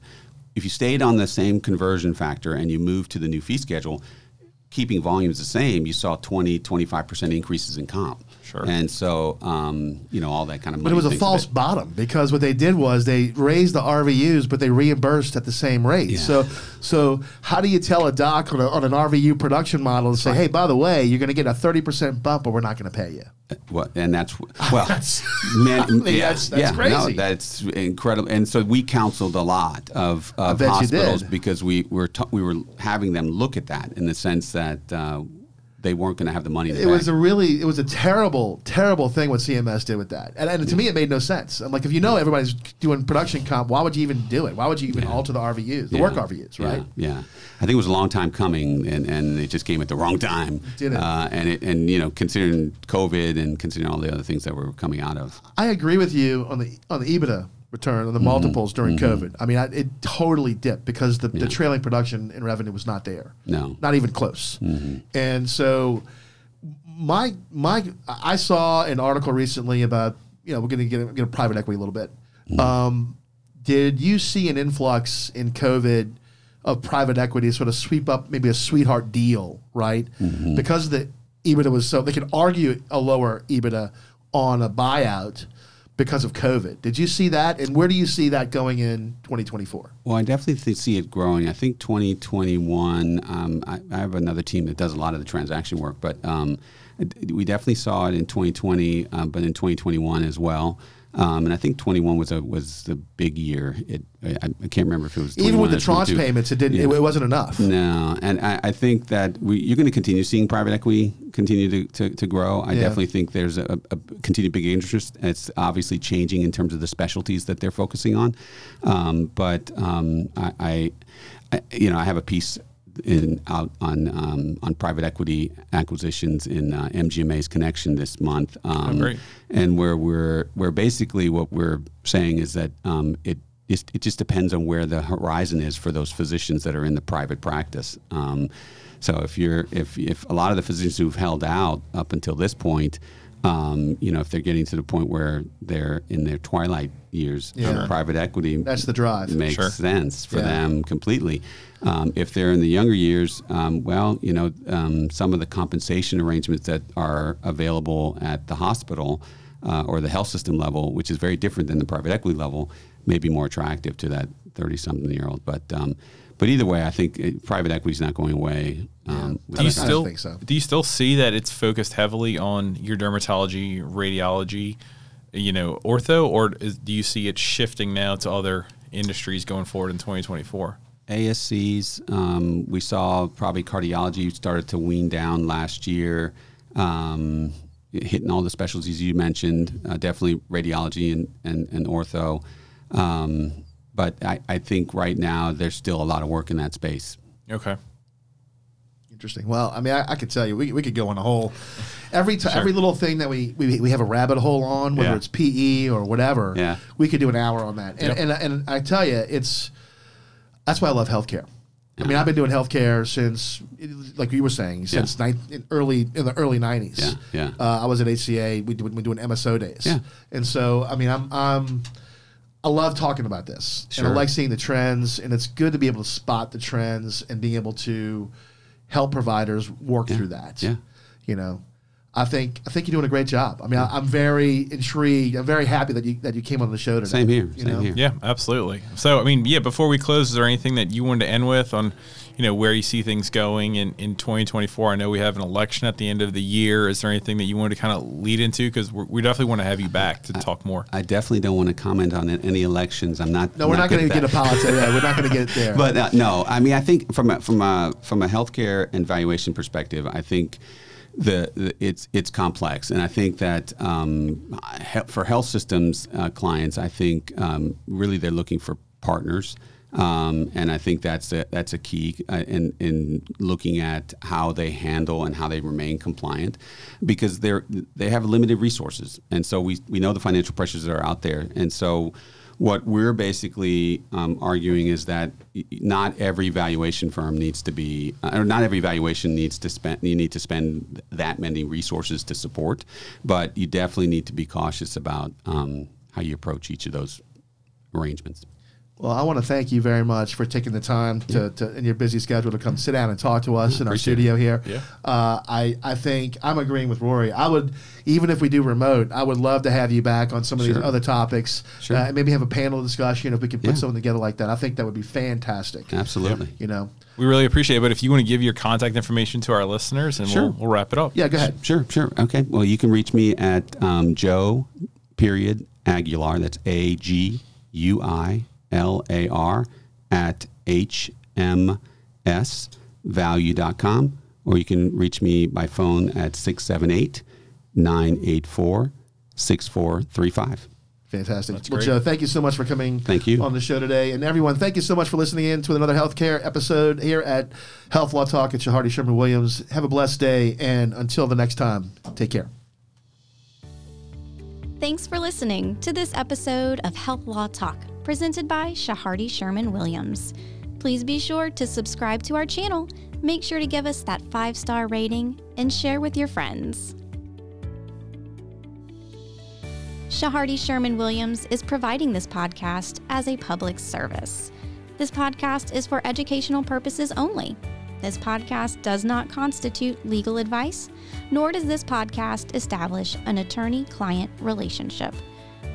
if you stayed on the same conversion factor and you moved to the new fee schedule, keeping volumes the same, you saw 20, 25% increases in comp. Sure. And so, um, you know, all that kind of But it was a false bottom because what they did was they raised the RVUs, but they reimbursed at the same rate. Yeah. So, so how do you tell a doc on, a, on an RVU production model and say, hey, by the way, you're going to get a 30% bump, but we're not going to pay you? Well, and that's *laughs* well, that's, man, *laughs* yeah, that's, that's yeah, crazy. No, that's incredible. And so we counseled a lot of, of hospitals because we were t- we were having them look at that in the sense that uh, they weren't going to have the money. it was a really, it was a terrible, terrible thing what CMS did with that, and, and to me it made no sense. I'm like, if you know everybody's doing production comp, why would you even do it? Why would you even yeah. alter the RVUs, the yeah. work RVUs, right? Yeah. yeah. I think it was a long time coming, and, and it just came at the wrong time. Did it? Uh, and it, and you know, considering COVID and considering all the other things that we're coming out of. I agree with you on the on the EBITDA return on the mm-hmm. multiples during mm-hmm. COVID. I mean, I, it totally dipped because the, the trailing production and revenue was not there. No, not even close. Mm-hmm. And so, my my I saw an article recently about you know we're going to get get a private equity a little bit. Um, did you see an influx in COVID of private equity sort of sweep up maybe a sweetheart deal, right? Because the EBITDA was so they could argue a lower EBITDA on a buyout because of COVID. Did you see that? And where do you see that going in 2024? Well, I definitely see it growing. I think 2021, um, I, I, have another team that does a lot of the transaction work, but um, we definitely saw it in 2020, um, but in 2021 as well. Um, and I think 21 was a was the big year. It I, I can't remember if it was even with the tranche payments, it didn't. Yeah. It, it, wasn't enough. No, and I, I think that we, you're going to continue seeing private equity continue to, to, to grow. I yeah. definitely think there's a, a, continued big interest. It's obviously changing in terms of the specialties that they're focusing on. Um, but um, I, I, I, you know, I have a piece in out on um, on private equity acquisitions in uh, MGMA's connection this month. Um, oh, and where we're where basically what we're saying is that um, it it just depends on where the horizon is for those physicians that are in the private practice. Um, so if you're if if a lot of the physicians who've held out up until this point um, you know, if they're getting to the point where they're in their twilight years, yeah. private equity that's the drive makes sure. sense for yeah. them completely. Um, if they're in the younger years, um, well, you know, um, some of the compensation arrangements that are available at the hospital uh, or the health system level, which is very different than the private equity level, may be more attractive to that thirty-something year old. But um, but either way, I think it, private equity is not going away. Um, do you still so. do you still see that it's focused heavily on your dermatology, radiology, you know, ortho, or is, do you see it shifting now to other industries going forward in 2024? ASCs, um, we saw probably cardiology started to wean down last year, um, hitting all the specialties you mentioned. Uh, definitely radiology and and, and ortho. Um, but I, I think right now there's still a lot of work in that space. Okay. Interesting. Well, I mean, I, I could tell you, we, we could go on a whole every t- sure. every little thing that we, we we have a rabbit hole on, whether yeah. it's PE or whatever. Yeah. we could do an hour on that. And yep. and, and I tell you, it's that's why I love healthcare. I mean, I've been doing healthcare since, like you were saying, since yeah. in early in the early '90s. Yeah, yeah. Uh, I was at HCA. We we doing MSO days. Yeah. And so, I mean, I'm I'm I love talking about this, sure. and I like seeing the trends, and it's good to be able to spot the trends and being able to help providers work yeah. through that. Yeah, you know, I think I think you're doing a great job. I mean, I, am very intrigued. I'm very happy that you that you came on the show today. Same here. Same know? here. Yeah, absolutely. So, I mean, yeah. Before we close, is there anything that you wanted to end with on you know where you see things going in, in 2024 i know we have an election at the end of the year. Is there anything that you want to kind of lead into? Because we definitely want to have you back to I, talk more. I definitely don't want to comment on any elections. I'm not no we're not, not going to get a politics. Yeah, we're not going to get *laughs* there. But uh, no i mean i think from a from a from a healthcare and valuation perspective i think the, the, it's it's complex, and I think that um, for health systems uh, clients, I think um, really they're looking for partners Um, and I think that's a, that's a key uh, in, in looking at how they handle and how they remain compliant because they're, they have limited resources. And so we, we know the financial pressures that are out there. And so what we're basically um, arguing is that not every valuation firm needs to be, uh, or not every valuation needs to spend. You need to spend that many resources to support, but you definitely need to be cautious about um, how you approach each of those arrangements. Well, I want to thank you very much for taking the time to, to in your busy schedule to come sit down and talk to us in our studio it. here. Yeah. Uh, I I think I'm agreeing with Rory. I would even if we do remote, I would love to have you back on some of these other topics. Sure. Uh, and maybe have a panel discussion if we could put Yeah. something together like that. I think that would be fantastic. Absolutely. You know. We really appreciate it. But if you want to give your contact information to our listeners, and Sure. we'll, we'll wrap it up. Yeah. Go ahead. Sure, sure. Okay. Well, you can reach me at um, Joe period Aguilar. That's A G U I L A R at hmsvalue.com. Or you can reach me by phone at 678 984 6435. Fantastic. That's well, great. Joe, thank you so much for coming Thank you. on the show today. And everyone, thank you so much for listening in to another healthcare episode here at Health Law Talk at Chehardy Sherman Williams. Have a blessed day. And until the next time, take care. Thanks for listening to this episode of Health Law Talk, presented by Chehardy Sherman Williams. Please be sure to subscribe to our channel, make sure to give us that five star rating, and share with your friends. Chehardy Sherman Williams is providing this podcast as a public service. This podcast is for educational purposes only. This podcast does not constitute legal advice, nor does this podcast establish an attorney client relationship.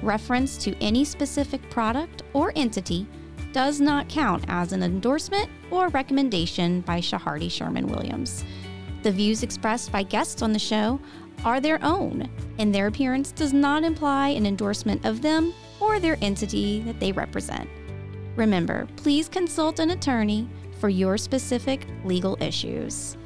Reference to any specific product or entity does not count as an endorsement or recommendation by Chehardy Sherman Williams. The views expressed by guests on the show are their own, and their appearance does not imply an endorsement of them or their entity that they represent. Remember, please consult an attorney for your specific legal issues.